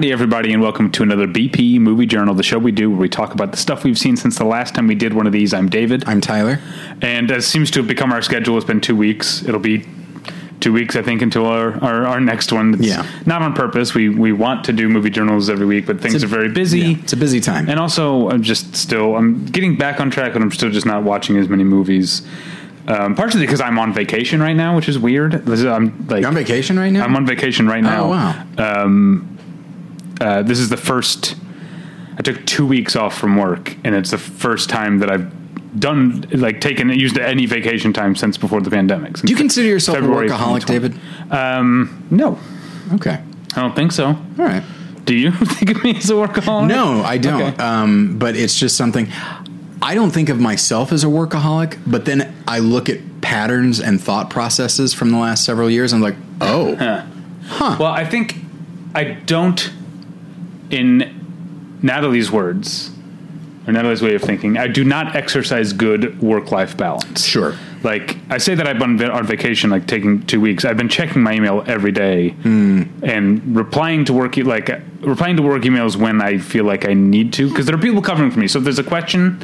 Howdy, everybody, and welcome to another BP Movie Journal, the show we do where we talk about the stuff we've seen since the last time we did one of these. I'm David. I'm Tyler. And as seems to have become our schedule, it's been two weeks. It'll be two weeks, I think, until our, our, our next one. It's Yeah. Not on purpose. We we want to do movie journals every week, but things a- are very busy. Yeah, it's a busy time. And also, I'm just still I'm getting back on track, but I'm still just not watching as many movies. Um, partially because I'm on vacation right now, which is weird. Is, I'm like You're on vacation right now? I'm on vacation right now. Oh, wow. Uh, this is the first. I took two weeks off from work, and it's the first time that I've done like taken used any vacation time since before the pandemic. Do you consider yourself February a workaholic, 2020. David? No, Okay. I don't think so. All right. Do you think of me as a workaholic? No, I don't. Okay. Um, but it's just something. I don't think of myself as a workaholic, but then I look at patterns and thought processes from the last several years. And I'm like, oh, Huh. Well, I think I don't. In Natalie's words, or Natalie's way of thinking, I do not exercise good work-life balance. sure. Like I say that I've been on vacation, like taking two weeks. I've been checking my email every day and replying to work like replying to work emails when I feel like I need to because there are people covering for me. So if there's a question,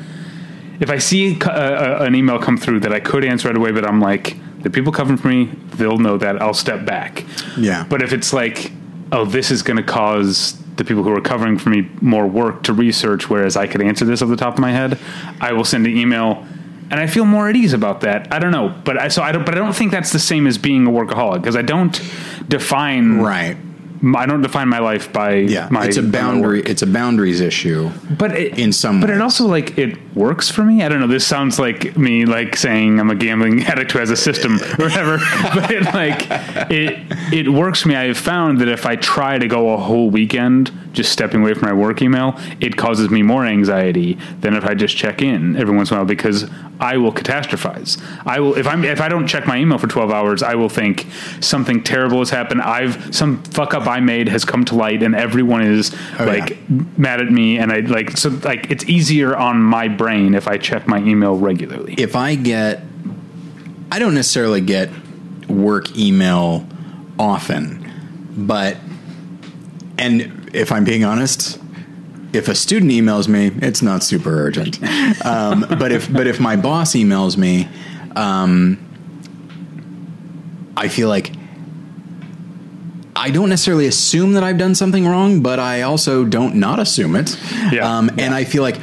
if I see uh, uh, an email come through that I could answer right away, but I'm like the people covering for me, they'll know that I'll step back. Yeah. But if it's like, oh, this is going to cause the people who are covering for me more work to research, whereas I could answer this off the top of my head, I will send an email, and I feel more at ease about that. I don't know, but I so I don't, but I don't think that's the same as being a workaholic because I don't define Right. I don't define my life by Yeah. my it's a boundary. It's a boundaries issue. But it, in some but it also like it works for me. I don't know. This sounds like me like saying I'm a gambling addict who has a system or whatever. but it, like it it works for me. I have found that if I try to go a whole weekend just stepping away from my work email, it causes me more anxiety than if I just check in every once in a while because I will catastrophize. I will if I'm if I don't check my email for 12 hours, I will think something terrible has happened. I've some fuck up I made has come to light and everyone is Oh, like yeah. mad at me and I like so like it's easier on my brain if I check my email regularly. if I get, I don't necessarily get work email often, but, and if I'm being honest, if a student emails me, it's not super urgent. Um, but if but if my boss emails me, um, I feel like I don't necessarily assume that I've done something wrong, but I also don't not assume it. Yeah. Um, and I feel like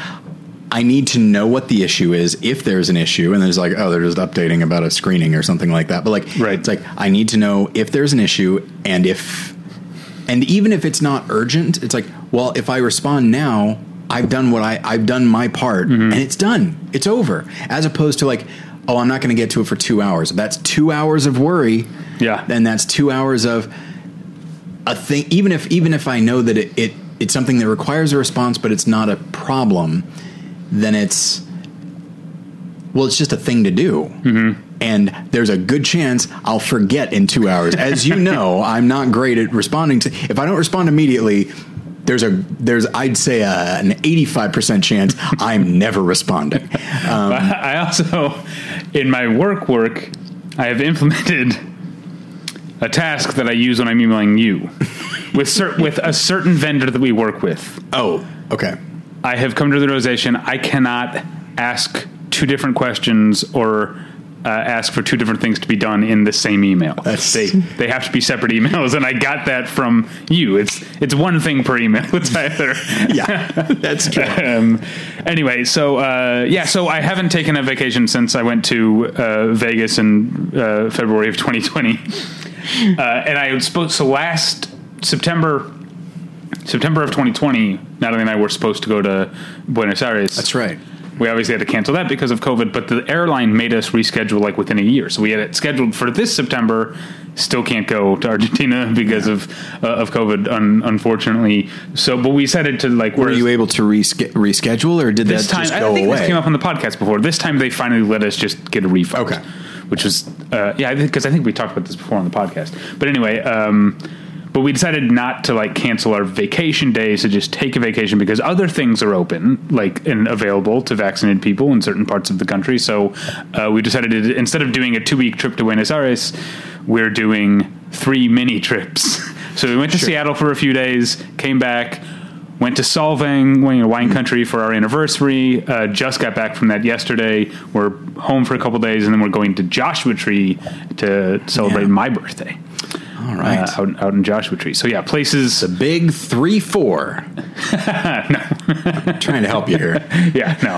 I need to know what the issue is if there's an issue. And there's like, oh, they're just updating about a screening or something like that. But like, Right. it's like I need to know if there's an issue and if, and even if it's not urgent, it's like, well, if I respond now, I've done what I I've done my part Mm-hmm. and it's done. It's over. As opposed to like, oh, I'm not going to get to it for two hours. That's two hours of worry. Yeah. Then that's two hours of a thing. Even if even if I know that it, it it's something that requires a response, but it's not a problem, then it's well, it's just a thing to do. Mm-hmm. And there's a good chance I'll forget in two hours. As you know, I'm not great at responding to. If I don't respond immediately, there's a there's I'd say a, an 85 percent chance I'm never responding. Um, I also in my work work I have implemented a task that I use when I'm emailing you with cer- with a certain vendor that we work with. oh, okay. I have come to the realization I cannot ask two different questions or uh, ask for two different things to be done in the same email. That's- they they have to be separate emails, and I got that from you. It's it's one thing per email. It's either Yeah, that's true. um, anyway, so uh, yeah, so I haven't taken a vacation since I went to uh, Vegas in uh, February of 2020, uh, and I was supposed so last September. September of 2020, Natalie and I were supposed to go to Buenos Aires. That's right. We obviously had to cancel that because of COVID, but the airline made us reschedule like within a year. So we had it scheduled for this September. Still can't go to Argentina because of uh, of COVID, un- unfortunately. So, but we decided to like. Were you able to reske- reschedule, or did this that time, just I go think away? this came up on the podcast before. This time they finally let us just get a refund. Okay. Which was, uh, yeah, because I think we talked about this before on the podcast. But anyway, um, but we decided not to like cancel our vacation days to just take a vacation because other things are open, like and available to vaccinated people in certain parts of the country. So uh, we decided to, instead of doing a two week trip to Buenos Aires, we're doing three mini trips. So we went to Sure. Seattle for a few days, came back, went to Solvang, wine country for our anniversary. Uh, just got back from that yesterday. We're home for a couple days, and then we're going to Joshua Tree to celebrate Yeah. my birthday All right. uh, out, out in Joshua Tree. So yeah, places. the big three four. no, trying to help you here. yeah, no,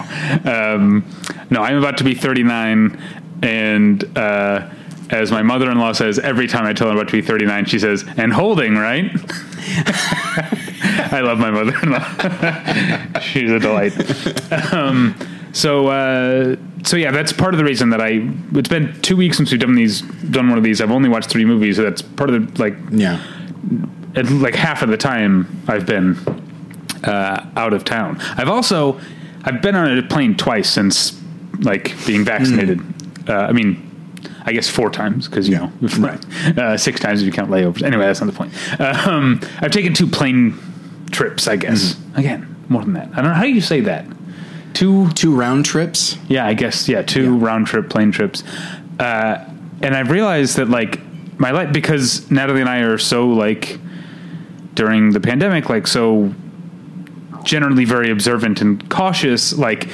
um, no. I'm about to be 39, and uh, as my mother-in-law says every time I tell her I'm about to be 39, she says, "And holding, right?" I love my mother-in-law. She's a delight. Um, so, uh, so yeah, that's part of the reason that I. It's been two weeks since we've done these, done one of these. I've only watched three movies, so that's part of the like Yeah. at like half of the time I've been uh, out of town. I've also I've been on a plane twice since like being vaccinated. Uh, I mean, I guess four times because you Yeah. know, uh, six times if you count layovers. Anyway, that's not the point. Um, I've taken two plane trips. I guess again more than that. I don't know how do you say that. Two Two round trips. yeah, I guess yeah, two Yeah. round trip plane trips, uh, and I've realized that like my life because Natalie and I are so like during the pandemic, like so generally very observant and cautious. Like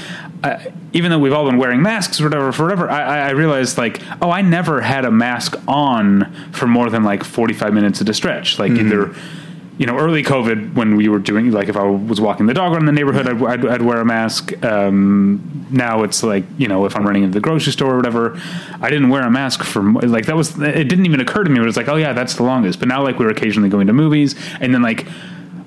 uh, even though we've all been wearing masks or whatever forever, I, I I realized like oh, I never had a mask on for more than like forty five minutes at a stretch. Like either you know, early COVID when we were doing like if I was walking the dog around the neighborhood, I'd, I'd, I'd wear a mask. Um, now it's like you know if I'm running into the grocery store or whatever, I didn't wear a mask for like that was it didn't even occur to me. But it's like oh yeah, that's the longest. But now like we're occasionally going to movies and then like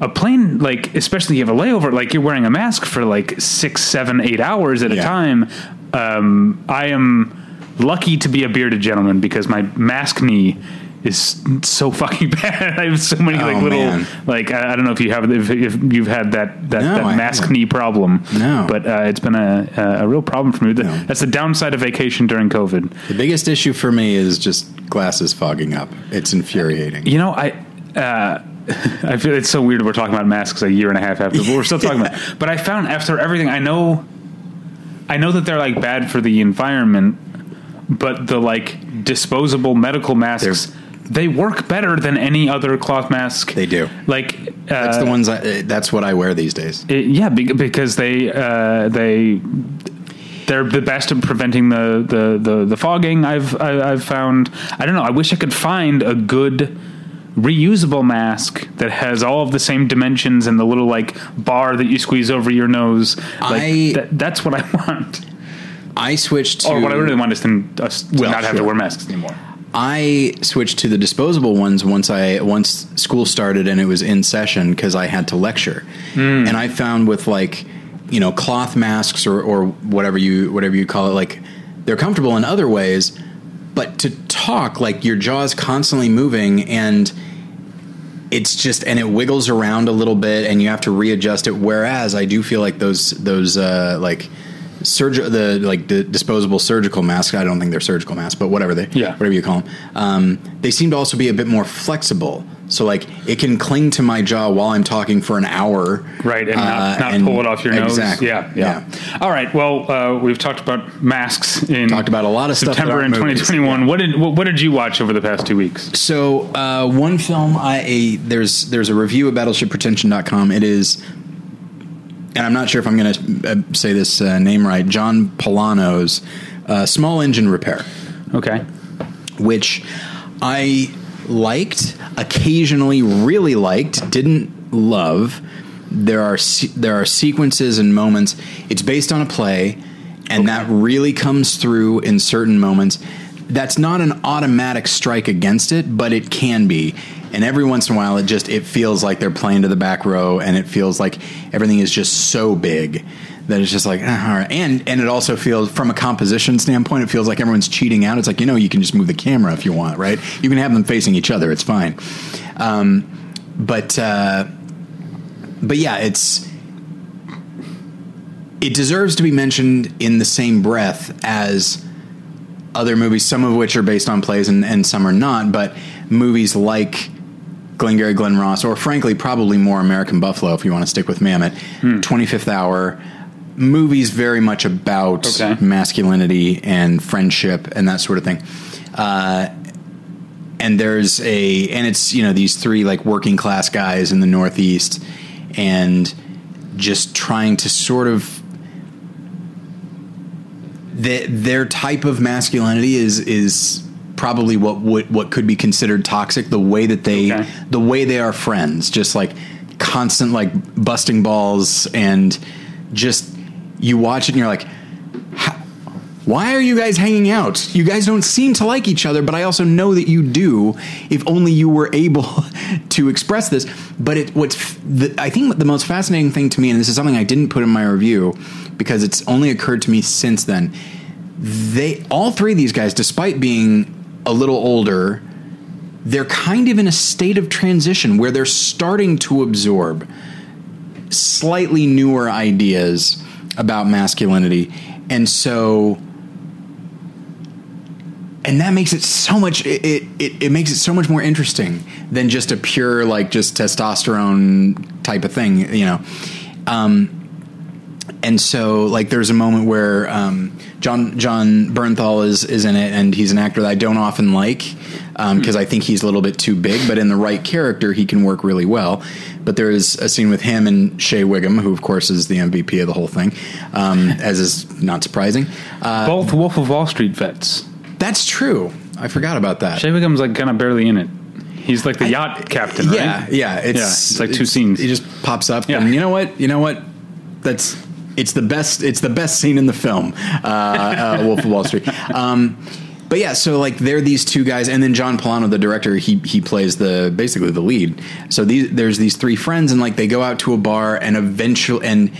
a plane like especially you have a layover like you're wearing a mask for like six seven eight hours at a time. Um, I am lucky to be a bearded gentleman because my mask knee is so fucking bad. I have so many like Oh, little man. like I, I don't know if you have if, if you've had that that, No, that mask knee problem. No. but uh, it's been a a real problem for me. The- No. That's the downside of vacation during COVID. The biggest issue for me is just glasses fogging up. It's infuriating. You know, I. Uh, I feel it's so weird we're talking about masks a year and a half after, but we're still talking about. But I found after everything, I know, I know that they're like bad for the environment, but the like disposable medical masks, they work better than any other cloth mask. They do. Like That's uh, the ones. I, that's what I wear these days. It, yeah, because they uh, they they're the best at preventing the the the, the fogging. I've I, I've found. I don't know. I wish I could find a good reusable mask that has all of the same dimensions and the little like bar that you squeeze over your nose. Like, I- that, that's what I want. I switched to. Or what I really want is to, us Well, not have to wear masks anymore. I switched to the disposable ones once I once school started and it was in session because I had to lecture, Hmm. and I found with like you know cloth masks or or whatever you whatever you call it like they're comfortable in other ways, but to talk like your jaw's constantly moving and it's just and it wiggles around a little bit and you have to readjust it. Whereas I do feel like those those uh, like surg the like the disposable surgical masks. I don't think they're surgical masks, but whatever they Yeah. whatever you call them. Um, they seem to also be a bit more flexible. So like it can cling to my jaw while I'm talking for an hour, Right, and not, uh, not and- pull it off your nose. Exactly. Yeah, yeah. All right. Well, uh, we've talked about masks in Talked about a lot of stuff September in aren't movies. 2021. What did what, what did you watch over the past two weeks? So uh, one film, I a, there's there's a review at BattleshipPretension.com. It is, and I'm not sure if I'm going to uh, say this uh, name right. John Pollono's uh, Small Engine Repair, Okay. which I liked, occasionally really liked, didn't love. There are there are sequences and moments. It's based on a play, and that really comes through in certain moments. That's not an automatic strike against it, but it can be. And every once in a while, it just it feels like they're playing to the back row, and it feels like everything is just so big that it's just like ah, all right. And and it also feels from a composition standpoint, it feels like everyone's cheating out. It's like you know you can just move the camera if you want, right? You can have them facing each other. It's fine. Um, but uh, but yeah, it's it deserves to be mentioned in the same breath as other movies, some of which are based on plays and, and some are not, but movies like Glengarry Glen Ross, or frankly, probably more American Buffalo, if you want to stick with Mamet, 25th Hour, movies very much about Okay. masculinity and friendship and that sort of thing. Uh, and there's a and it's you know these three like working class guys in the Northeast, and just trying to sort of the, their type of masculinity is is probably what would what could be considered toxic. The way that they Okay. the way they are friends, just like constant like busting balls and just you watch it and you're like. Why are you guys hanging out? You guys don't seem to like each other, but I also know that you do. If only you were able to express this. But it, what's the, I think the most fascinating thing to me, and this is something I didn't put in my review because it's only occurred to me since then. They all three of these guys, despite being a little older, they're kind of in a state of transition where they're starting to absorb slightly newer ideas about masculinity. And so and that makes it so much it, it it makes it so much more interesting than just a pure like just testosterone type of thing, you know. Um and so like there's a moment where um, Jon Jon Bernthal is is in it and he's an actor that I don't often like because I think he's a little bit too big but in the right character he can work really well but there is a scene with him and Shea Whigham who of course is the MVP of the whole thing um, as is not surprising uh, Both Wolf of Wall Street vets. that's true I forgot about that Shea Whigham's like kind of barely in it. He's like the yacht captain, right? Yeah, yeah. It's, Yeah, it's like two scenes. He just pops up, Yeah. and you know what? You know what? That's it's the best. It's the best scene in the film, uh, uh, Wolf of Wall Street. Um, but yeah, so like they're these two guys, and then John Pollono, the director, he he plays the basically the lead. So these there's these three friends, and like they go out to a bar, and eventually, and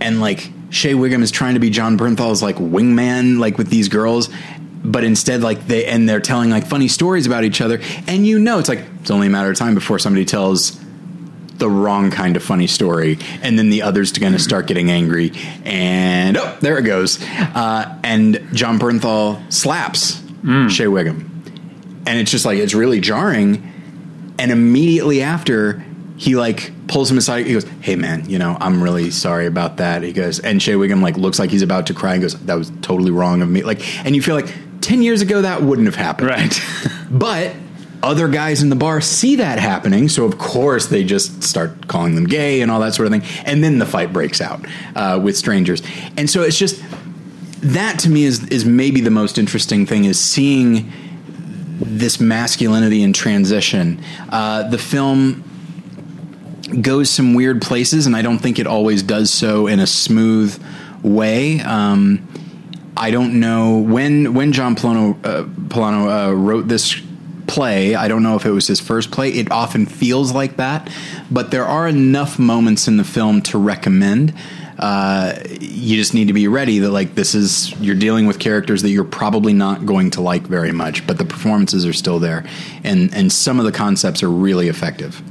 and like Shea Whigham is trying to be Jon Bernthal's like wingman, like with these girls, but instead like they and they're telling like funny stories about each other, and you know it's like it's only a matter of time before somebody tells the wrong kind of funny story, and then the others are going to start getting angry, and oh, there it goes, uh, and Jon Bernthal slaps Shea Whigham, and it's just like it's really jarring, and immediately after he like pulls him aside he goes hey man you know i'm really sorry about that. He goes and Shea Whigham like looks like he's about to cry and goes that was totally wrong of me. Like and you feel like 10 years ago that wouldn't have happened. Right. but other guys in the bar see that happening, so of course they just start calling them gay and all that sort of thing. And then the fight breaks out uh, with strangers. And so it's just that to me is is maybe the most interesting thing is seeing this masculinity in transition. Uh, the film goes some weird places, and I don't think it always does so in a smooth way. Um, I don't know when when John Pollono, uh, Pollono uh, wrote this play. I don't know if it was his first play. It often feels like that, but there are enough moments in the film to recommend. Uh, you just need to be ready that like this is you're dealing with characters that you're probably not going to like very much, but the performances are still there, and and some of the concepts are really effective.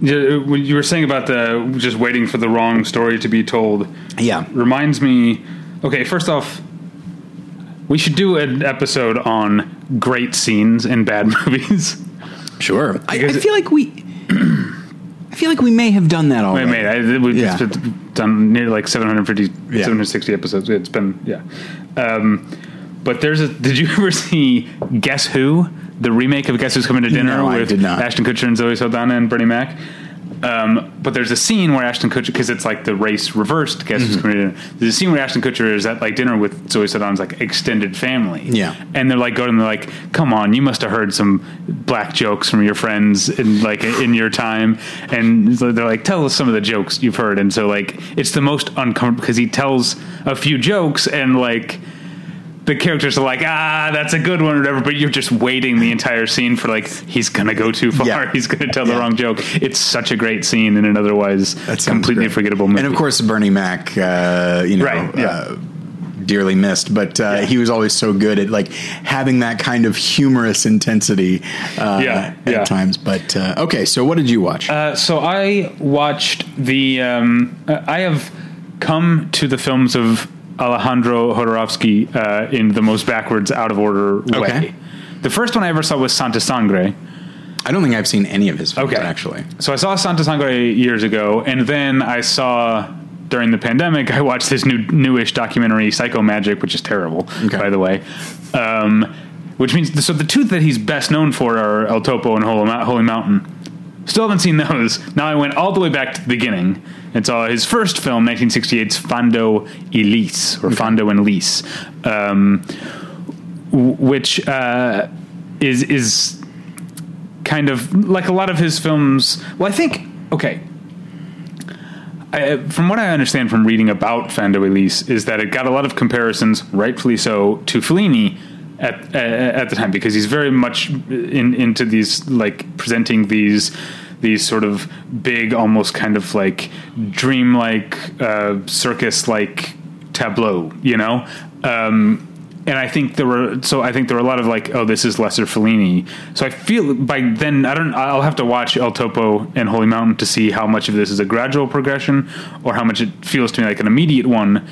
Yeah, When you were saying about the just waiting for the wrong story to be told, Yeah, reminds me. Okay, first off, we should do an episode on great scenes in bad movies. sure. I, I feel like we. I feel like we may have done that I already. mean, I, we've Yeah. done nearly like 750, Yeah. 760 episodes. It's been, yeah. Um, but there's a, did you ever see Guess Who? The remake of Guess Who's Coming to Dinner No, I with did not. Ashton Kutcher and Zoe Saldana and Bernie Mac? Um, but there's a scene where Ashton Kutcher, because it's like the race reversed, Guess Mm-hmm. Who's Coming to Dinner. There's a scene where Ashton Kutcher is at like dinner with Zoe Saldana's like extended family. Yeah. And they're like going, and they're like, come on, you must have heard some black jokes from your friends in like in your time. And so they're like, tell us some of the jokes you've heard. And so like, it's the most uncomfortable because he tells a few jokes and like, the characters are like, ah, that's a good one or whatever, but you're just waiting the entire scene for like, he's gonna go too far, Yeah. he's gonna tell the Yeah. wrong joke. It's such a great scene in an otherwise That completely great. forgettable movie. And of course, Bernie Mac, uh, you know, Right, yeah. uh, dearly missed, but uh, Yeah. he was always so good at like having that kind of humorous intensity uh, Yeah, at yeah. times. But uh, okay, so what did you watch? Uh, so I watched the. Um, I have come to the films of Alejandro Jodorowsky uh, in the most backwards, out of order Okay. way. The first one I ever saw was Santa Sangre. I don't think I've seen any of his films Okay. actually. So I saw Santa Sangre years ago, and then I saw during the pandemic. I watched this new newish documentary, Psycho Magic, which is terrible, Okay. by the way. Um, which means so the two that he's best known for are El Topo and Holy Mountain. Still haven't seen those. Now I went all the way back to the beginning and saw his first film, 1968's Fando y Lis, or Fondo and Lise, um, w- which uh, is is kind of like a lot of his films. Well, I think okay. I, from what I understand from reading about Fando y Lis, is that it got a lot of comparisons, rightfully so, to Fellini at uh, at the time because he's very much in, into these like presenting these these sort of big, almost kind of like dreamlike uh, circus like tableau, you know. Um, and I think there were so I think there were a lot of like oh this is lesser Fellini so I feel by then I don't I'll have to watch El Topo and Holy Mountain to see how much of this is a gradual progression or how much it feels to me like an immediate one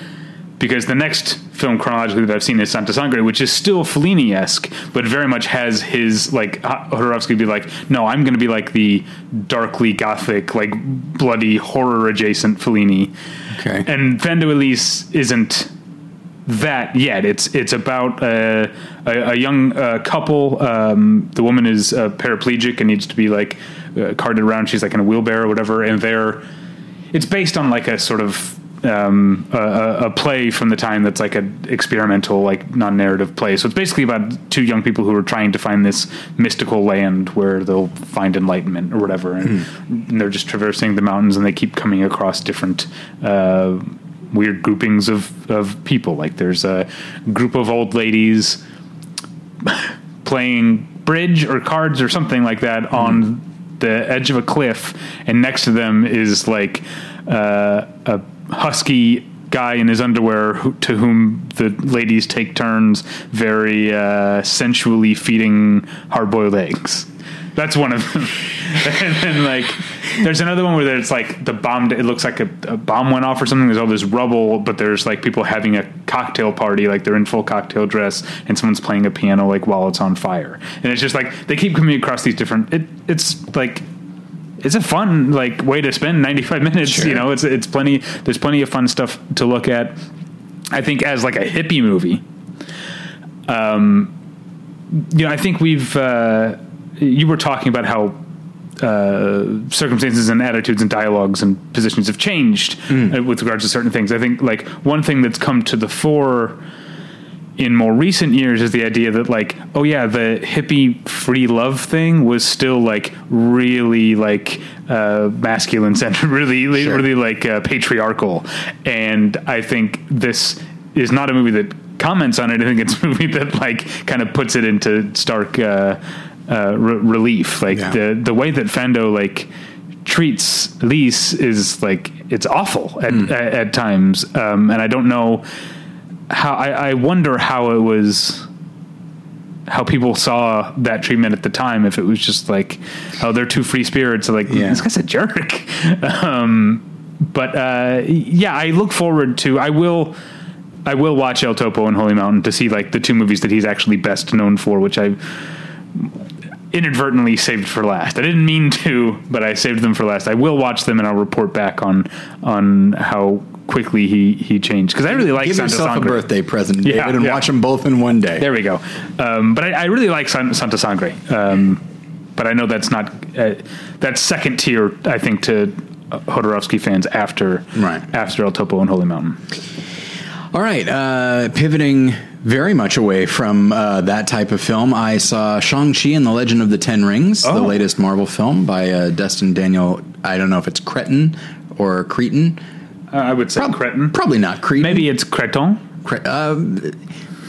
because the next film chronologically that I've seen is Santa Sangre which is still Fellini esque but very much has his like Jodorowsky be like no I'm going to be like the darkly gothic like bloody horror adjacent Fellini Okay. and Fondo Elise isn't that yet. It's it's about uh, a, a young uh, couple. Um, the woman is uh, paraplegic and needs to be like uh, carted around. She's like in a wheelbarrow or whatever. And they're it's based on like a sort of um, a, a- play from the time that's like an experimental, like non-narrative play. So it's basically about two young people who are trying to find this mystical land where they'll find enlightenment or whatever, and, and they're just traversing the mountains and they keep coming across different. Uh, weird groupings of, of people like there's a group of old ladies playing bridge or cards or something like that on the edge of a cliff, and next to them is like uh, a husky guy in his underwear who, to whom the ladies take turns very uh, sensually feeding hard-boiled eggs. That's one of them. and then like there's another one where it's like the bomb it looks like a, a bomb went off or something there's all this rubble but there's like people having a cocktail party like they're in full cocktail dress and someone's playing a piano like while it's on fire and it's just like they keep coming across these different it, it's like it's a fun like way to spend 95 minutes Sure. you know it's it's plenty there's plenty of fun stuff to look at i think as like a hippie movie um you know i think we've uh you were talking about how uh, circumstances and attitudes and dialogues and positions have changed uh, with regards to certain things. I think like one thing that's come to the fore in more recent years is the idea that like oh yeah the hippie free love thing was still like really like uh, masculine centered really Sure. really like uh, patriarchal. And I think this is not a movie that comments on it. I think it's a movie that like kind of puts it into stark uh, uh, re- relief. Like Yeah. the the way that Fando like treats Lise is like it's awful at, at, at times. Um, and I don't know how I, I wonder how it was how people saw that treatment at the time if it was just like oh they're two free spirits like Yeah. this guy's a jerk. Um, but uh, yeah I look forward to I will I will watch El Topo and Holy Mountain to see like the two movies that he's actually best known for which I inadvertently saved for last. I didn't mean to but I saved them for last. I will watch them and I'll report back on on how quickly he he changed because I really like Give Santa yourself Sangre. a birthday present, David, Yeah, and yeah. watch them both in one day. There we go. Um, but I, I really like San, Santa Sangre. Um, but I know that's not uh, that's second tier. I think to uh, Jodorowsky fans after Right. after El Topo and Holy Mountain. All right, uh, pivoting very much away from uh, that type of film, I saw Shang-Chi and the Legend of the Ten Rings, the Oh. latest Marvel film by uh, Destin Daniel. I don't know if it's Cretin or Cretin. Uh, I would say Cretin. Probably not Cretin. Maybe it's Creton. Cre- uh,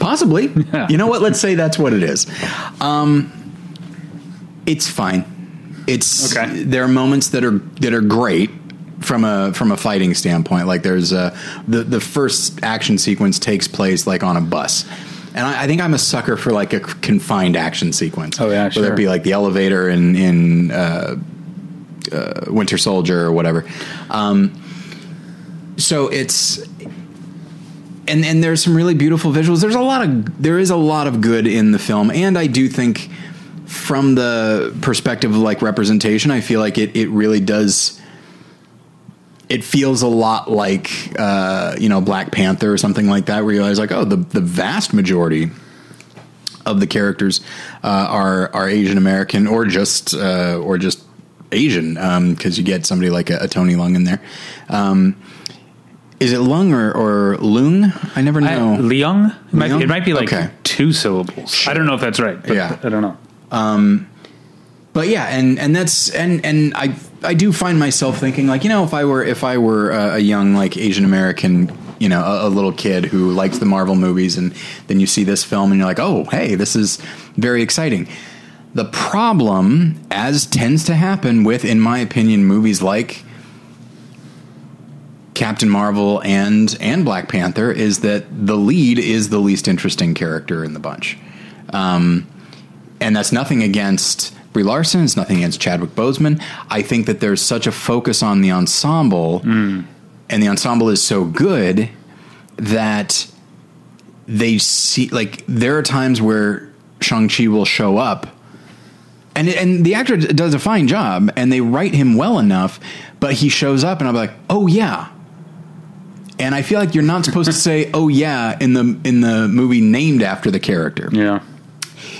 possibly. Yeah. You know what? Let's say that's what it is. Um, it's fine. It's Okay. there are moments that are that are great from a from a fighting standpoint. Like there's a the the first action sequence takes place like on a bus. And I, I think I'm a sucker for like a confined action sequence. Oh, yeah, whether sure. it be like the elevator in in uh, uh, Winter Soldier or whatever. Um, so it's and and there's some really beautiful visuals. There's a lot of there is a lot of good in the film, and I do think from the perspective of like representation, I feel like it it really does. It feels a lot like uh, you know Black Panther or something like that, where you realize like oh the the vast majority of the characters uh, are are Asian American or just uh, or just Asian because you get somebody like a, a Tony Lung in there. Um, is it Lung or, or Lung? I never I, know. Leung? It might, Leung? it might be like Okay. two syllables. I don't know if that's right. But Yeah. I don't know. Um, but yeah, and and that's and and I I do find myself thinking like you know if I were if I were a, a young like Asian American you know a, a little kid who likes the Marvel movies and then you see this film and you're like oh hey this is very exciting. The problem, as tends to happen with, in my opinion, movies like Captain Marvel and and Black Panther, is that the lead is the least interesting character in the bunch um, and that's nothing against Brie Larson. It's nothing against Chadwick Boseman. I think that there's such a focus on the ensemble, mm. and the ensemble is so good that they see like there are times where Shang Chi will show up, and and the actor does a fine job, and they write him well enough, but he shows up, and I'm like, oh yeah. And I feel like you're not supposed to say "oh yeah" in the in the movie named after the character Yeah.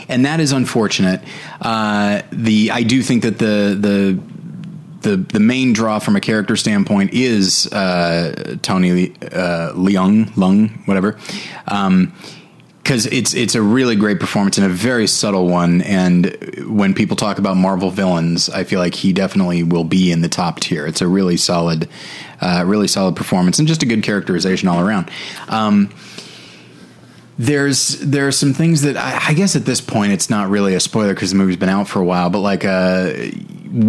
and that is unfortunate. Uh, the I do think that the the the the main draw from a character standpoint is uh, Tony uh, Leung Lung whatever. Um, because it's it's a really great performance and a very subtle one. And when people talk about Marvel villains, I feel like he definitely will be in the top tier. It's a really solid, uh, really solid performance and just a good characterization all around. Um, there's there are some things that I, I guess at this point it's not really a spoiler because the movie's been out for a while, but like uh,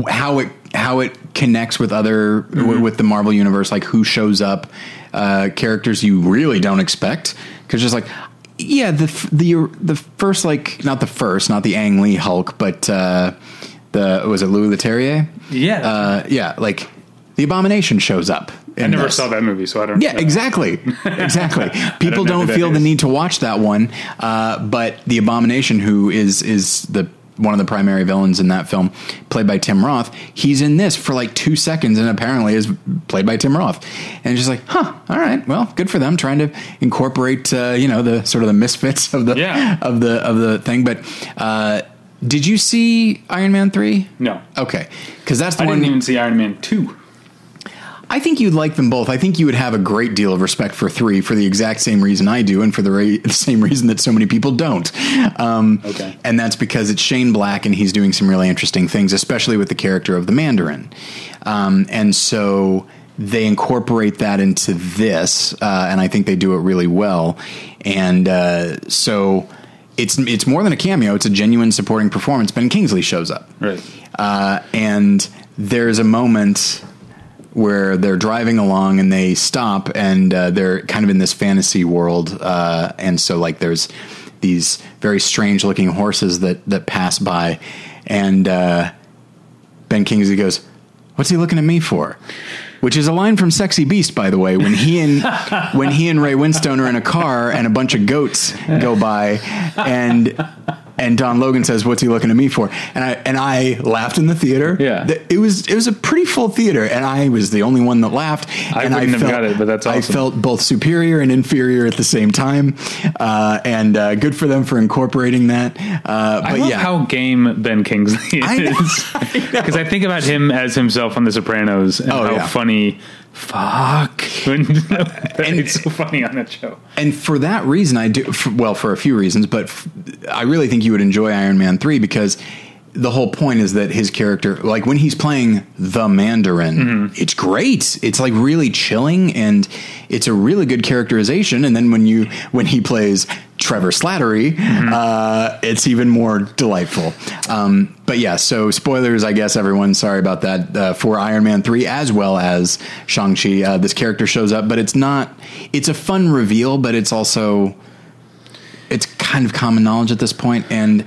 how it how it connects with other w- with the Marvel universe, like who shows up, uh, characters you really don't expect, because just like yeah, the f- the the first like not the first, not the Ang Lee Hulk, but uh, the was it Louis Leterrier? Yeah. uh, yeah, like the Abomination shows up. I never saw that movie, so I don't Yeah, know. exactly, exactly. People who don't feel the need to watch that one, uh, but the Abomination, who is is the one of the primary villains in that film, played by Tim Roth, he's in this for like two seconds, and apparently is played by Tim Roth, and it's just like, huh, all right, well, good for them trying to incorporate, uh, you know, the sort of the misfits of the Yeah. of the of the thing. But uh, did you see Iron Man three? No. Okay, because that's the I one. didn't even see Iron Man 2. I think you'd like them both. I think you would have a great deal of respect for three for the exact same reason I do, and for the, ra- the same reason that so many people don't. Um, Okay. And that's because it's Shane Black, and he's doing some really interesting things, especially with the character of the Mandarin. Um, and so they incorporate that into this, uh, and I think they do it really well. And uh, so it's it's more than a cameo; it's a genuine supporting performance. Ben Kingsley shows up Right. uh, and there's a moment where they're driving along and they stop and uh, they're kind of in this fantasy world uh, and so like there's these very strange looking horses that that pass by and uh, Ben Kingsley goes what's he looking at me for which is a line from Sexy Beast, by the way. When he and when he and Ray Winstone are in a car and a bunch of goats go by, and and Don Logan says, "What's he looking at me for?" And I and I laughed in the theater. Yeah. It was it was a pretty full theater, and I was the only one that laughed. I and wouldn't have got it, but that's I felt both superior and inferior at the same time, uh, and uh, good for them for incorporating that. Uh, I but love yeah, how game Ben Kingsley I is. Because I, think about him as himself on The Sopranos and Oh, how yeah. funny. Fuck. And it's so funny on that show. and for that reason, I do. For, well, for a few reasons, but f- I really think you would enjoy Iron Man three because the whole point is that his character, like when he's playing the Mandarin, Mm-hmm. it's great. It's like really chilling, and it's a really good characterization. And then when you when he plays Trevor Slattery, Mm-hmm. uh, it's even more delightful. Um, but yeah, so spoilers, I guess everyone. Sorry about that uh, for Iron Man three as well as Shang Chi. Uh, this character shows up, but it's not. It's a fun reveal, but it's also it's kind of common knowledge at this point, and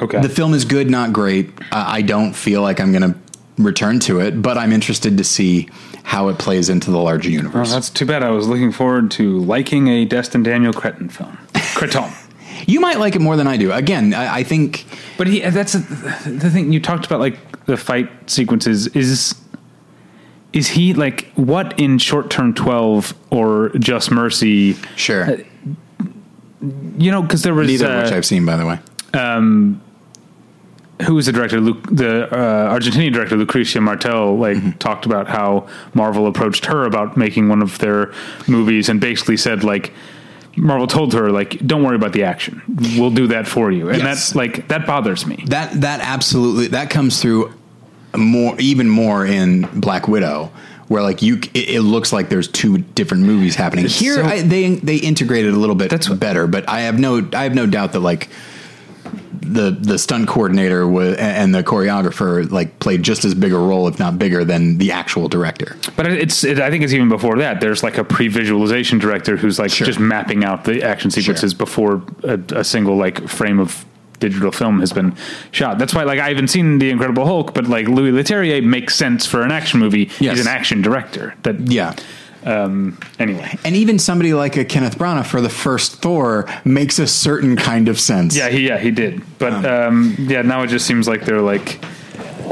Okay. the film is good, not great. Uh, I don't feel like I'm going to return to it, but I'm interested to see how it plays into the larger universe. that's too bad. I was looking forward to liking a Destin Daniel Cretton film. Creton. you might like it more than I do. Again, I, I think But he, that's a, the thing you talked about, like the fight sequences. Is is he like what in short term twelve or Just Mercy? sure. you know, because there was Neither uh, of which I've seen, by the way. who was the director? Luc, the uh, Argentinian director Lucrecia Martel, like Mm-hmm. talked about how Marvel approached her about making one of their movies, and basically said like. Marvel told her like, "Don't worry about the action. We'll do that for you," and Yes. that's like that bothers me. That that absolutely that comes through more even more in Black Widow, where like you it, it looks like there's two different movies happening. Here so- I, they they integrated a little bit That's better, but I have no I have no doubt that like the the stunt coordinator and the choreographer like played just as big a role, if not bigger, than the actual director. But it's, it, I think it's even before that. There's like a pre-visualization director who's like Sure. just mapping out the action sequences before a, a single like frame of digital film has been shot. That's why like I haven't seen The Incredible Hulk, but like Louis Leterrier makes sense for an action movie. Yes. He's an action director. That Yeah. Um, anyway. And even somebody like a Kenneth Branagh for the first Thor makes a certain kind of sense. Yeah, he yeah he did. But um, yeah, now it just seems like they're like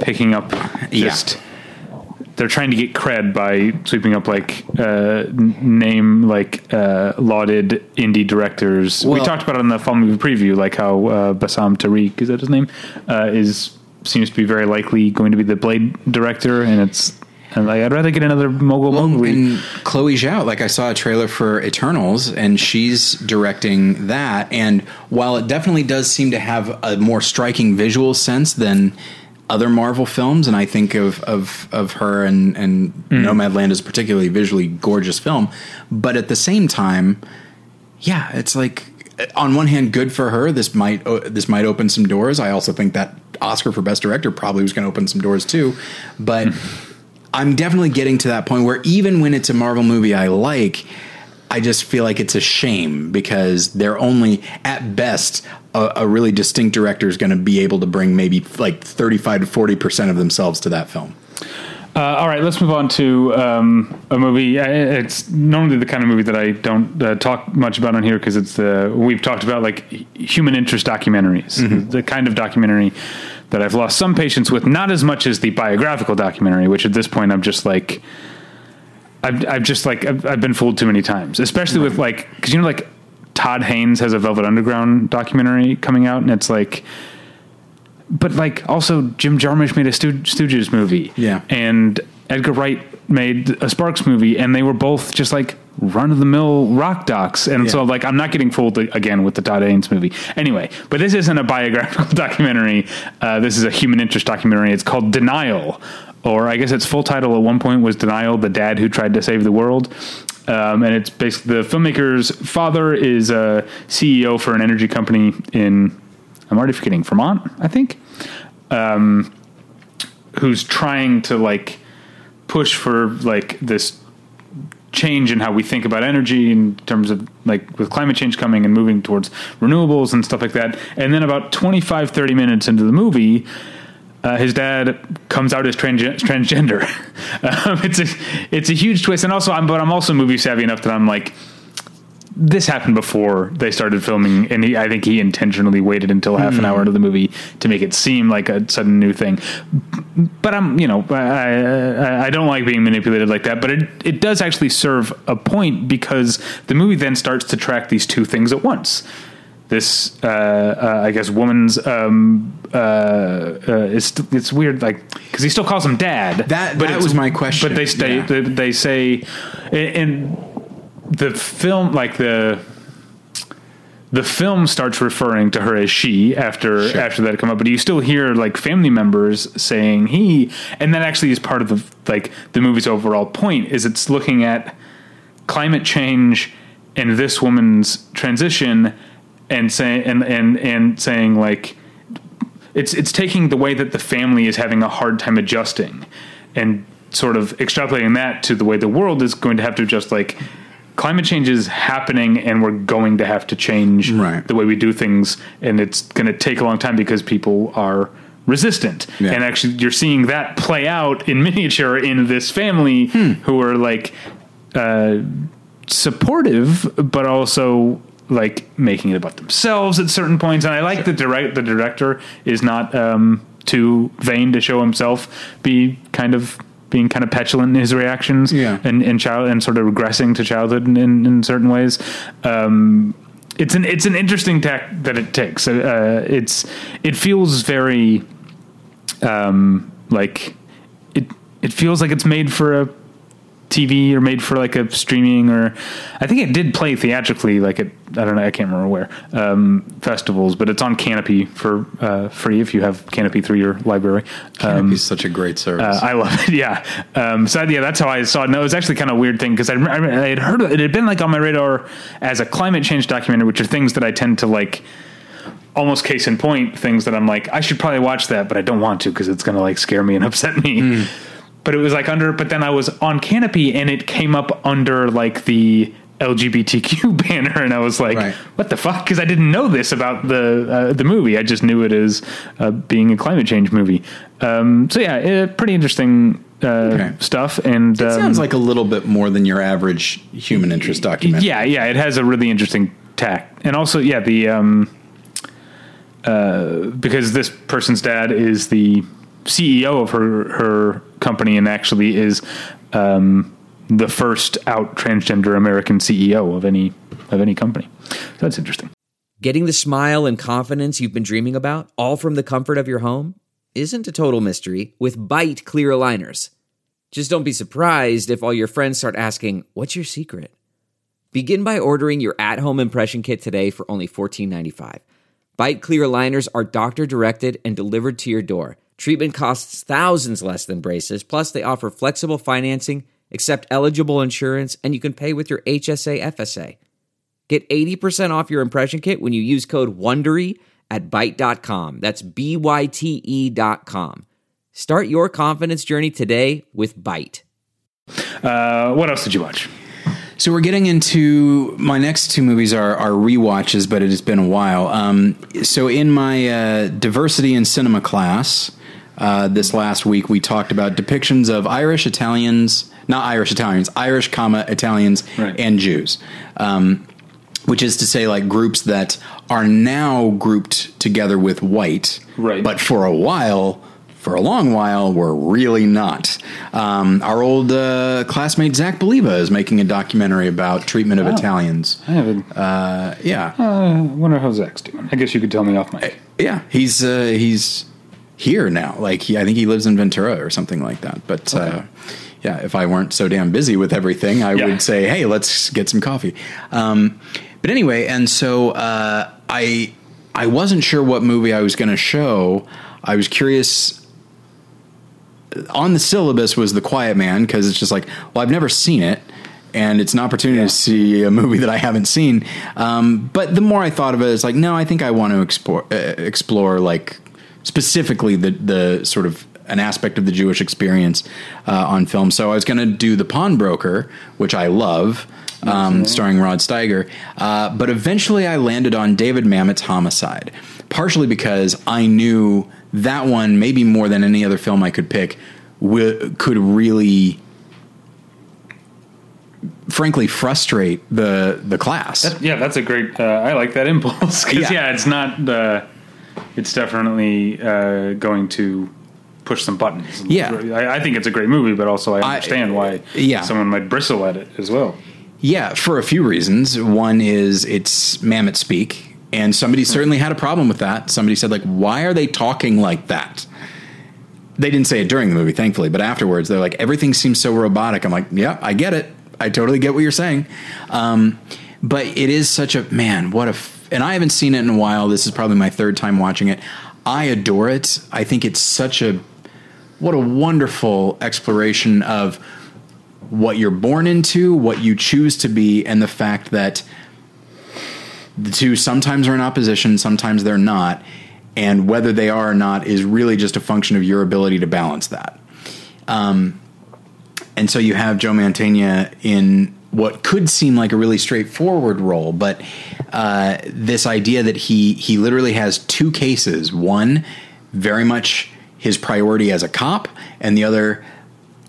picking up just. They're trying to get cred by sweeping up like uh, name like uh, lauded indie directors. we talked about it in the fall movie preview, like how uh, Bassam Tariq is that his name uh, is seems to be very likely going to be the Blade director, and it's and like, I'd rather get another mogul Well, movie. and Chloe Zhao, like I saw a trailer for Eternals, and she's directing that. And while it definitely does seem to have a more striking visual sense than other Marvel films, and I think of of of her and and Nomadland is a particularly visually gorgeous film, but at the same time, yeah, it's like on one hand, good for her. This might uh, this might open some doors. I also think that Oscar for Best Director probably was going to open some doors too, but. I'm definitely getting to that point where even when it's a Marvel movie I like, I just feel like it's a shame because they're only at best a, a really distinct director is going to be able to bring maybe like 35 to 40 percent of themselves to that film. Uh, all right, let's move on to um, a movie. Uh, It's normally the kind of movie that I don't uh, talk much about on here because it's the we've talked about like human interest documentaries, the kind of documentary that I've lost some patience with. Not as much as the biographical documentary, which at this point I'm just like, I've, I've just like I've, I've been fooled too many times, especially with like because you know like Todd Haynes has a Velvet Underground documentary coming out, and it's like but like also Jim Jarmusch made a Stoo- Stooges movie, Yeah. and Edgar Wright made a Sparks movie, and they were both just like run of the mill rock docs, and so like I'm not getting fooled again with the Todd Haynes movie. Anyway, but this isn't a biographical documentary. Uh, this is a human interest documentary. It's called Denial, or I guess its full title at one point was Denial: The Dad Who Tried to Save the World. Um, and it's basically the filmmaker's father is a CEO for an energy company in I'm already forgetting Vermont, I think, um, who's trying to like push for like this change in how we think about energy in terms of like with climate change coming and moving towards renewables and stuff like that. And then about 25, 30 minutes into the movie, uh, his dad comes out as trans- transgender. um, it's a it's a huge twist, and also I'm but I'm also movie savvy enough that I'm like this happened before they started filming, and he, I think he intentionally waited until half an hour into the movie to make it seem like a sudden new thing. But I'm, you know, I, I, I don't like being manipulated like that. But it it does actually serve a point because the movie then starts to track these two things at once. This, uh, uh, I guess, woman's um, uh, uh, it's it's weird, like because he still calls him dad. That- but that was my question. But they stay. Yeah. They, they say, and the film like the the film starts referring to her as she after Sure. after that come up but you still hear like family members saying he and that actually is part of the like the movie's overall point is it's looking at climate change and this woman's transition and saying and and and saying like it's it's taking the way that the family is having a hard time adjusting and sort of extrapolating that to the way the world is going to have to adjust like climate change is happening and we're going to have to change Right. the way we do things and it's going to take a long time because people are resistant Yeah. and actually you're seeing that play out in miniature in this family who are like uh, supportive but also like making it about themselves at certain points and i like the direct the director is not um too vain to show himself be kind of being kind of petulant in his reactions Yeah. and and child and sort of regressing to childhood in, in, in certain ways um it's an it's an interesting tack that it takes. Uh, it's it feels very um, like it it feels like it's made for a TV or made for like a streaming or I think it did play theatrically like at I don't know I can't remember where um, festivals but it's on Canopy for uh, free if you have Canopy through your library. Um, He's such a great service. uh, I love it. Yeah. Um, so yeah, that's how I saw it. No, it was actually kind of a weird thing because I, I had heard it had been like on my radar as a climate change documentary, which are things that I tend to like. Almost case in point, things that I'm like, I should probably watch that, but I don't want to because it's going to like scare me and upset me. But it was like under, but then I was on Canopy and it came up under like the LGBTQ banner, and I was like, Right. "What the fuck?" Because I didn't know this about the uh, the movie. I just knew it as uh, being a climate change movie. Um, so yeah, uh, pretty interesting uh, Okay. stuff. And it um, sounds like a little bit more than your average human interest documentary. yeah, yeah, it has a really interesting tack, and also yeah, the um, uh, because this person's dad is the CEO of her her company, and actually is um, the first out transgender American CEO of any of any company. So that's interesting. Getting the smile and confidence you've been dreaming about, all from the comfort of your home, isn't a total mystery with Byte clear aligners. Just don't be surprised if all your friends start asking, What's your secret? Begin by ordering your at home impression kit today for only $14.95. Byte clear aligners are doctor directed and delivered to your door. Treatment costs thousands less than braces, plus, they offer flexible financing, accept eligible insurance, and you can pay with your HSA FSA. Get 80% off your impression kit when you use code WONDERY at Byte.com. That's B-Y-T-E E dot com. Start your confidence journey today with Byte. Uh, what else did you watch? So we're getting into my next two movies are are rewatches, but it has been a while. Um, so in my uh, diversity in cinema class uh, this last week, we talked about depictions of Irish Italians, not Irish Italians, Irish comma Italians Right. and Jews. Um, which is to say, like groups that are now grouped together with white, Right. But for a while, for a long while, were really not. Um, our old uh, classmate Zach Believa is making a documentary about treatment of Italians. I haven't. Uh, yeah, I wonder how Zach's doing. I guess you could tell me off mic. yeah, he's uh, he's here now. Like he, I think he lives in Ventura or something like that. But uh, yeah, if I weren't so damn busy with everything, I Yeah. would say, hey, let's get some coffee. Um, but anyway, and so uh, I I wasn't sure what movie I was going to show. I was curious. On the syllabus was The Quiet Man because it's just like, well, I've never seen it, and it's an opportunity to see a movie that I haven't seen. Um, but the more I thought of it, it's like, no, I think I want to explore uh, explore like specifically the the sort of an aspect of the Jewish experience uh, on film. So I was going to do The Pawnbroker, which I love, um, starring Rod Steiger. Uh, but eventually I landed on David Mamet's Homicide, partially because I knew that one, maybe more than any other film I could pick, wi- could really. Frankly, frustrate the the class. Yeah, that's a great. Uh, I like that impulse because Yeah. yeah. it's not. Uh, it's definitely uh, going to push some buttons. Yeah. I, I think it's a great movie, but also I understand why yeah. someone might bristle at it as well. Yeah, for a few reasons. One is it's Mamet speak, and somebody certainly had a problem with that. Somebody said, like, why are they talking like that? They didn't say it during the movie, thankfully, but afterwards they're like, everything seems so robotic. I'm like, yeah, I get it. I totally get what you're saying. Um, but it is such a man. What a f- and I haven't seen it in a while. This is probably my third time watching it. I adore it. I think it's such a what a wonderful exploration of what you're born into, what you choose to be, and the fact that the two sometimes are in opposition, sometimes they're not, and whether they are or not is really just a function of your ability to balance that. Um, and so you have Joe Mantegna in what could seem like a really straightforward role, but uh, this idea that he he literally has two cases: one very much his priority as a cop, and the other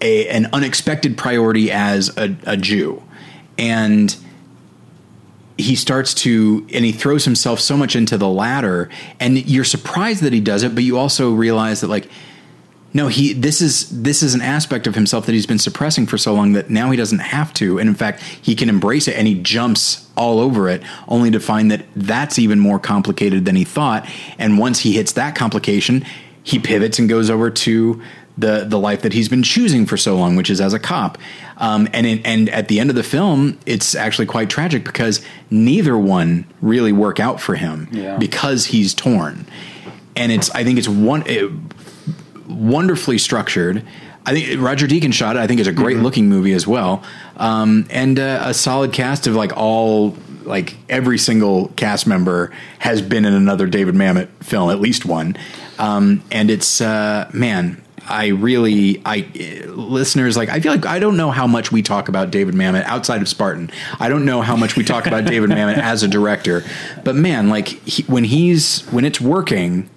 a, an unexpected priority as a, a Jew, and he starts to and he throws himself so much into the latter and you're surprised that he does it but you also realize that like No, he. This is this is an aspect of himself that he's been suppressing for so long that now he doesn't have to, and in fact, he can embrace it, and he jumps all over it, only to find that that's even more complicated than he thought. And once he hits that complication, he pivots and goes over to the the life that he's been choosing for so long, which is as a cop. Um, and in, and at the end of the film, it's actually quite tragic because neither one really work out for him Yeah. because he's torn. And it's I think it's one. It, wonderfully structured. I think Roger Deakins shot it. I think it's a great looking movie as well, um, and uh, a solid cast of like all like every single cast member has been in another David Mamet film, at least one. Um, and it's uh, man, I really, I listeners like I feel like I don't know how much we talk about David Mamet outside of Spartan. I don't know how much we talk about David Mamet as a director, but man, like he, when he's when it's working,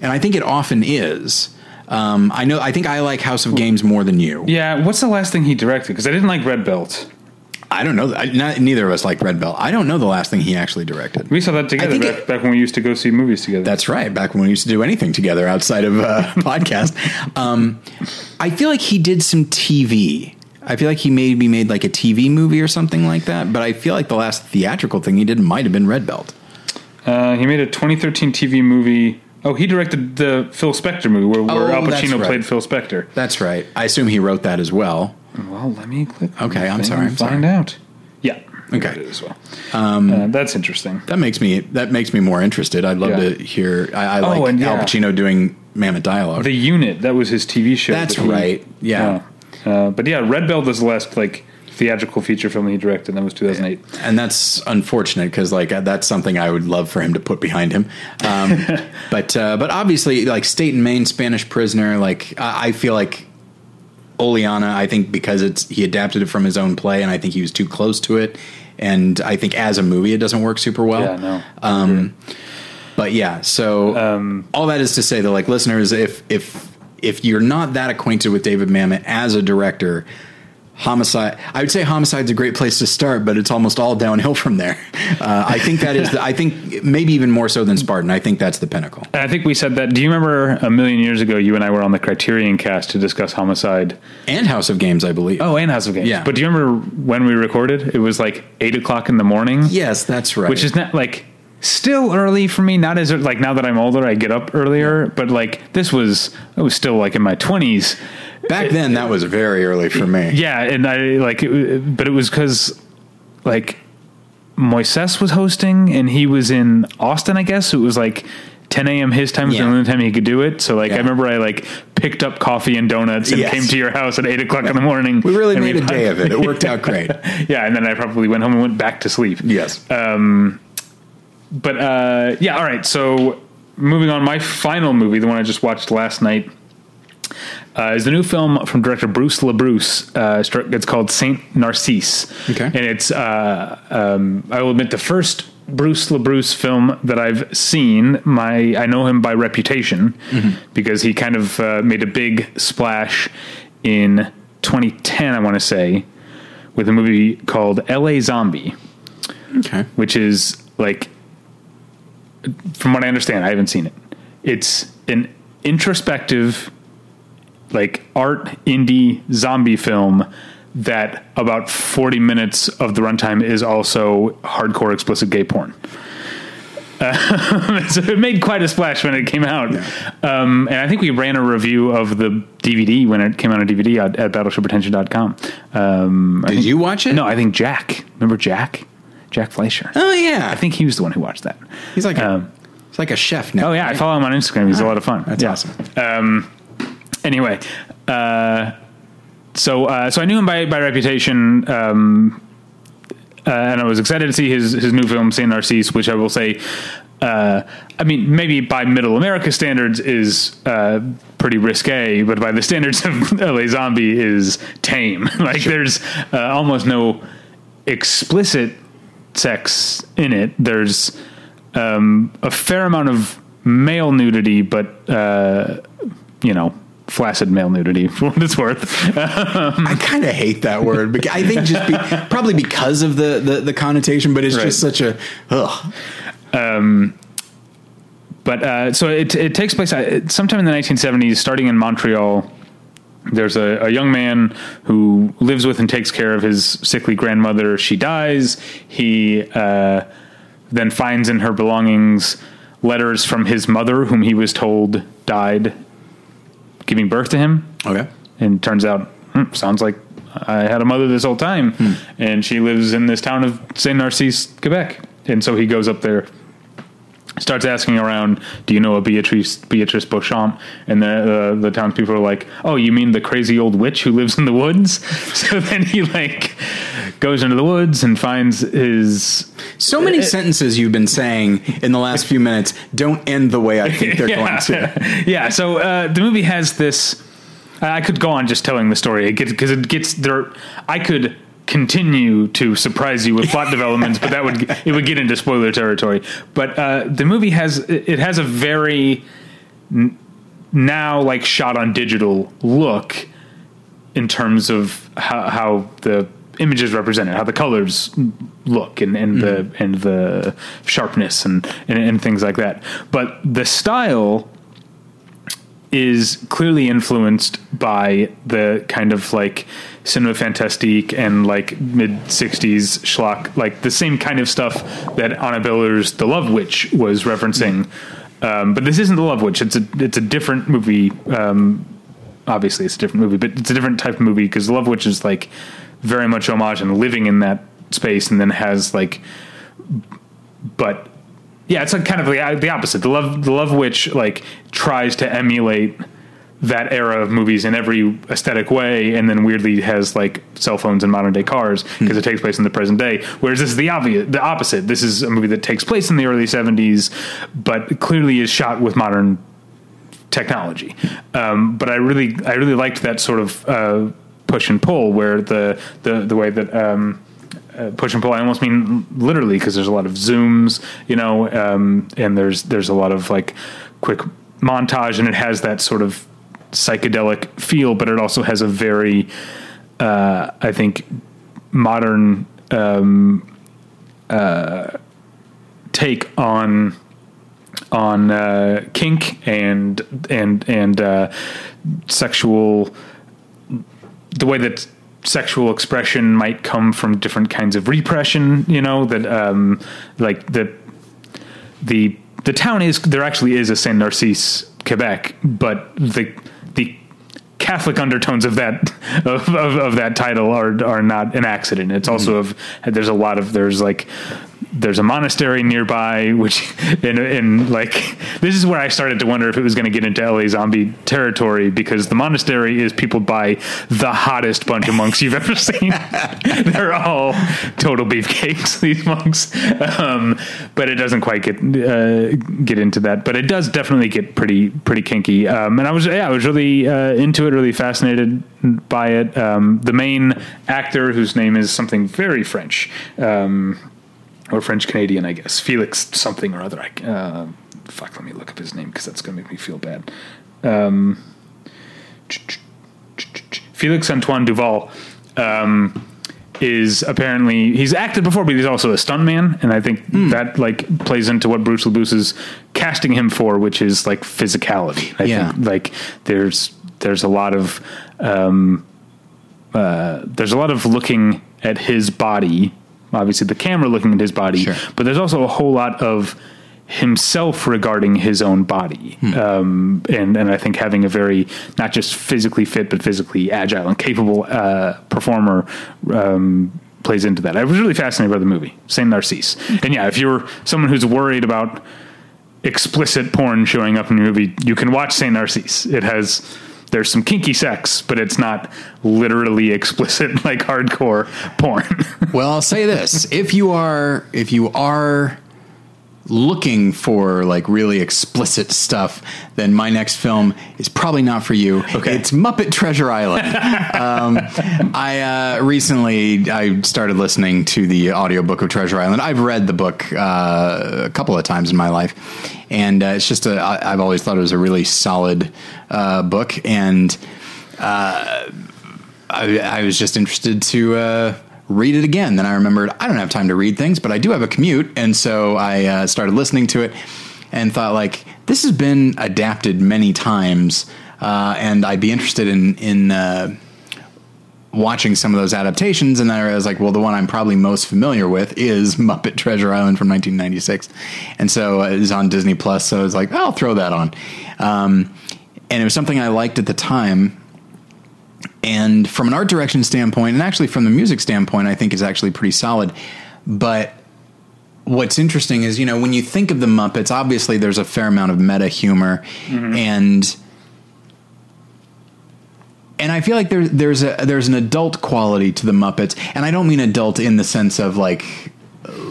and I think it often is. Um, I know. I think I like House of Games more than you. Yeah, what's the last thing he directed? Because I didn't like Red Belt. I don't know. I, not, neither of us like Red Belt. I don't know the last thing he actually directed. We saw that together back, it- back when we used to go see movies together. That's right. Back when we used to do anything together outside of uh, podcast, um, I feel like he did some TV. I feel like he maybe made like a TV movie or something like that. But I feel like the last theatrical thing he did might have been Red Belt. Uh, he made a 2013 TV movie. Oh, he directed the Phil Spector movie where, where Oh, Al Pacino right. played Phil Spector. That's right. I assume he wrote that as well. Well, let me click. Okay, I'm sorry, I'm find out. Yeah. Okay. it as well. uh, that's interesting. That makes me that makes me more interested. I'd love Yeah. to hear. I, I like Oh, and Al. Pacino doing Mamet dialogue. The Unit, that was his TV show. That's that he- right. Yeah. yeah. Uh, but yeah, Red Belt is the last like theatrical feature film he directed. and That was 2008. and that's unfortunate because like uh, that's something I would love for him to put behind him. Um, but uh, but obviously, like State and Main, Spanish Prisoner, like I, I feel like Oleanna. I think because it's he adapted it from his own play, and I think he was too close to it. And I think as a movie, it doesn't work super well. Yeah, no. Um, but yeah, so Um, all that is to say that like listeners, if if if you're not that acquainted with David Mamet as a director, Homicide, I would say Homicide's a great place to start, but it's almost all downhill from there. Uh, I think that is, the, I think maybe even more so than Spartan. I think that's the pinnacle. And I think we said that. Do you remember a million years ago, you and I were on the Criterion cast to discuss Homicide? And House of Games, I believe. Oh, and House of Games. Yeah. But do you remember when we recorded? It was like eight o'clock in the morning. yes, that's right. which is not like still early for me. Not as like now that I'm older, I get up earlier. But like this was, I was still like in my twenties. Back then that was very early for me. Yeah, and I like, it, but it was because like Moises was hosting, and he was in Austin. I guess so it was like. 10 a.m. his time was Yeah. the only time he could do it. So like I remember I like picked up coffee and donuts and Yes. came to your house at eight o'clock in the morning. We really made a day of it. It worked out great. yeah, and then I probably went home and went back to sleep. Yes. Um, But uh, yeah, all right. So moving on, my final movie, the one I just watched last night, uh, is the new film from director Bruce LaBruce. Uh, it's called Saint Narcisse. Okay. and it's uh, um, I will admit the first Bruce LaBruce film that I've seen. My I know him by reputation because he kind of uh, made a big splash in 2010, I want to say, with a movie called L.A. Zombie Okay. which is like from what I understand, I haven't seen it. It's an introspective like art indie zombie film that about 40 minutes of the runtime is also hardcore explicit gay porn. Uh, so it made quite a splash when it came out. Um, and I think we ran a review of the DVD when it came out on DVD at, at battleshippretension.com. Um, Did think- you watch it? No, I think Jack. Remember Jack? Jack Fleischer. Oh yeah. I think he was the one who watched that. he's like a, Um, he's like a chef now. oh yeah, I follow him on Instagram. He's a lot of fun. That's Yeah. awesome. Anyway, uh, so uh, so I knew him by by reputation, um, uh, and I was excited to see his his new film Saint Narcisse, which I will say. Uh, I mean, maybe by middle America standards is uh, pretty risque, but by the standards of LA Zombie is tame. like there's uh, almost no explicit sex in it. There's um, a fair amount of male nudity, but uh, you know, flaccid male nudity for what it's worth. I kind of hate that word, but I think just be, probably because of the, the, the connotation, but it's Right. just such a ugh. but But uh, so it, it takes place uh, sometime in the 1970s, starting in Montreal. There's a, a young man who lives with and takes care of his sickly grandmother. She dies. He uh, then finds in her belongings letters from his mother, whom he was told died giving birth to him. Okay. And turns out, hmm, sounds like I had a mother this whole time, and she lives in this town of Saint Narcisse, Quebec. And so he goes up there, starts asking around, "Do you know a Beatrice Beatrice Beauchamp?" And the uh, the townspeople are like, "Oh, you mean the crazy old witch who lives in the woods?" So then he like goes into the woods and finds his So many sentences you've been saying in the last few minutes don't end the way I think they're going to. yeah. So uh, the movie has this. I could go on just telling the story because it gets there. I could continue to surprise you with plot developments, but that would it would get into spoiler territory. But uh, the movie has it has a very n- now like shot on digital look in terms of how, how the images represented, how the colors look, and, and the and the sharpness and, and and things like that. But the style is clearly influenced by the kind of like cinema fantastique and like mid 60s schlock like the same kind of stuff that Anna Biller's The Love Witch was referencing. Um, but this isn't The Love Witch. It's a it's a different movie. Um, obviously it's a different movie but it's a different type of movie because The Love Witch is like very much homage and living in that space and then has like but yeah, it's like kind of the, the opposite. The love, the love witch, like tries to emulate that era of movies in every aesthetic way, and then weirdly has like cell phones and modern day cars because it takes place in the present day. Whereas this is the obvious, the opposite. This is a movie that takes place in the early '70s, but clearly is shot with modern technology. Um, but I really, I really liked that sort of uh, push and pull, where the the the way that. Um, uh, push and pull. I almost mean literally because there's a lot of zooms, you know, um, and there's there's a lot of like quick montage, and it has that sort of psychedelic feel, but it also has a very, uh, I think, modern um, uh, take on on uh, kink and and and uh, sexual the way that sexual expression might come from different kinds of repression you know that um like the the the town is there actually is a Saint Narcisse Quebec but the the Catholic undertones of that of, of, of that title are are not an accident. It's also of there's a lot of there's like there's a monastery nearby, which in, in like this is where I started to wonder if it was going to get into LA zombie territory because the monastery is peopled by the hottest bunch of monks you've ever seen. They're all total beefcakes, these monks, um, but it doesn't quite get uh, get into that. But it does definitely get pretty pretty kinky. Um, and I was yeah, I was really uh, into it, really fascinated by it. Um, the main actor, whose name is something very French. Um, or French Canadian, I guess. Felix something or other. I, uh, fuck, let me look up his name because that's going to make me feel bad. Um, Felix Antoine Duval um, is apparently he's acted before, but he's also a stuntman, and I think that like plays into what Bruce LaBruce is casting him for, which is like physicality. I Yeah. think like there's there's a lot of um, uh, there's a lot of looking at his body. Obviously, the camera looking at his body, Sure. but there's also a whole lot of himself regarding his own body, um, and and I think having a very not just physically fit but physically agile and capable uh, performer um, plays into that. I was really fascinated by the movie Saint Narcisse, and yeah, if you're someone who's worried about explicit porn showing up in your movie, you can watch Saint Narcisse. It has there's some kinky sex, but it's not literally explicit like hardcore porn. Well, I'll say this: if you are if you are looking for like really explicit stuff, then my next film is probably not for you. Okay. It's Muppet Treasure Island. um, I uh, recently I started listening to the audiobook of Treasure Island. I've read the book uh, a couple of times in my life, and uh, it's just a. I, I've always thought it was a really solid uh, book, and I, I was just interested to uh, read it again. Then I remembered I don't have time to read things, but I do have a commute, and so I uh, started listening to it. and thought like this has been adapted many times, uh, and I'd be interested in in uh, watching some of those adaptations. And I was like, well, the one I'm probably most familiar with is Muppet Treasure Island from 1996, and so uh, it's on Disney Plus. So I was like, I'll throw that on, um, and it was something I liked at the time. And from an art direction standpoint, and actually from the music standpoint, I think is actually pretty solid. But what's interesting is, you know, when you think of the Muppets, obviously there's a fair amount of meta humor, and and I feel like there, there's a there's an adult quality to the Muppets, and I don't mean adult in the sense of like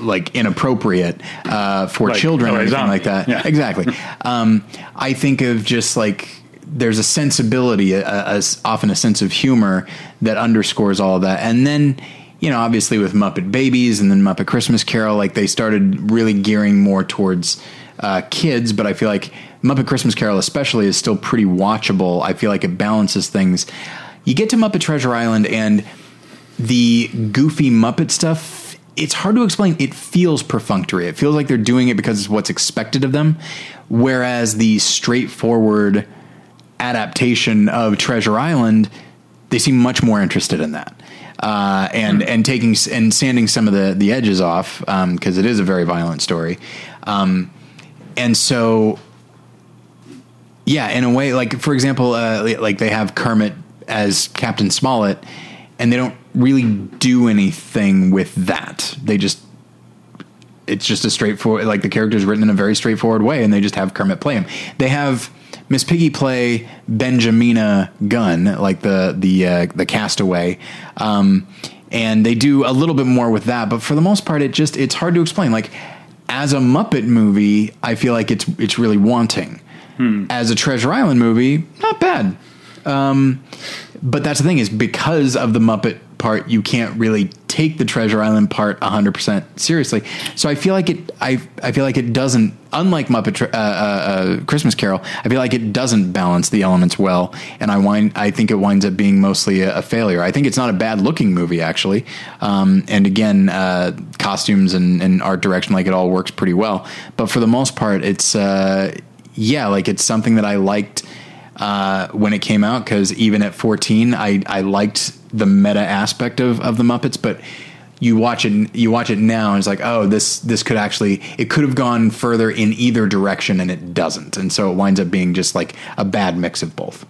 like inappropriate uh, for Like children or LA anything Zombie. like that. Yeah. Exactly. um, I think of just like there's a sensibility, a, a, often a sense of humor that underscores all of that, and then. You know, obviously with Muppet Babies and then Muppet Christmas Carol, like they started really gearing more towards uh, kids, but I feel like Muppet Christmas Carol, especially, is still pretty watchable. I feel like it balances things. You get to Muppet Treasure Island, and the goofy Muppet stuff, it's hard to explain. It feels perfunctory. It feels like they're doing it because it's what's expected of them. Whereas the straightforward adaptation of Treasure Island, they seem much more interested in that. Uh, and and taking and sanding some of the the edges off because it is a very violent story, um, and so yeah, in a way, like for example, uh, like they have Kermit as Captain Smollett, and they don't really do anything with that. They just it's just a straightforward like the character's written in a very straightforward way, and they just have Kermit play him. They have Miss Piggy play Benjamina Gunn, like the the uh, the castaway. Um, and they do a little bit more with that, but for the most part, it just it's hard to explain. Like as a Muppet movie, I feel like it's it's really wanting. As a Treasure Island movie, not bad. Um, but that's the thing is because of the Muppet part, you can't really take the Treasure Island part 100% seriously. So I feel like it, I, I feel like it doesn't, unlike Muppet uh, uh, uh, Christmas Carol, I feel like it doesn't balance the elements well. And I wind, I think it winds up being mostly a, a failure. I think it's not a bad looking movie actually. Um, and again, uh, costumes and, and art direction, like it all works pretty well. But for the most part, it's, uh, yeah, like it's something that I liked uh, when it came out because even at 14, I, I liked the meta aspect of, of the Muppets, but you watch it you watch it now and it's like oh this this could actually it could have gone further in either direction and it doesn't. And so it winds up being just like a bad mix of both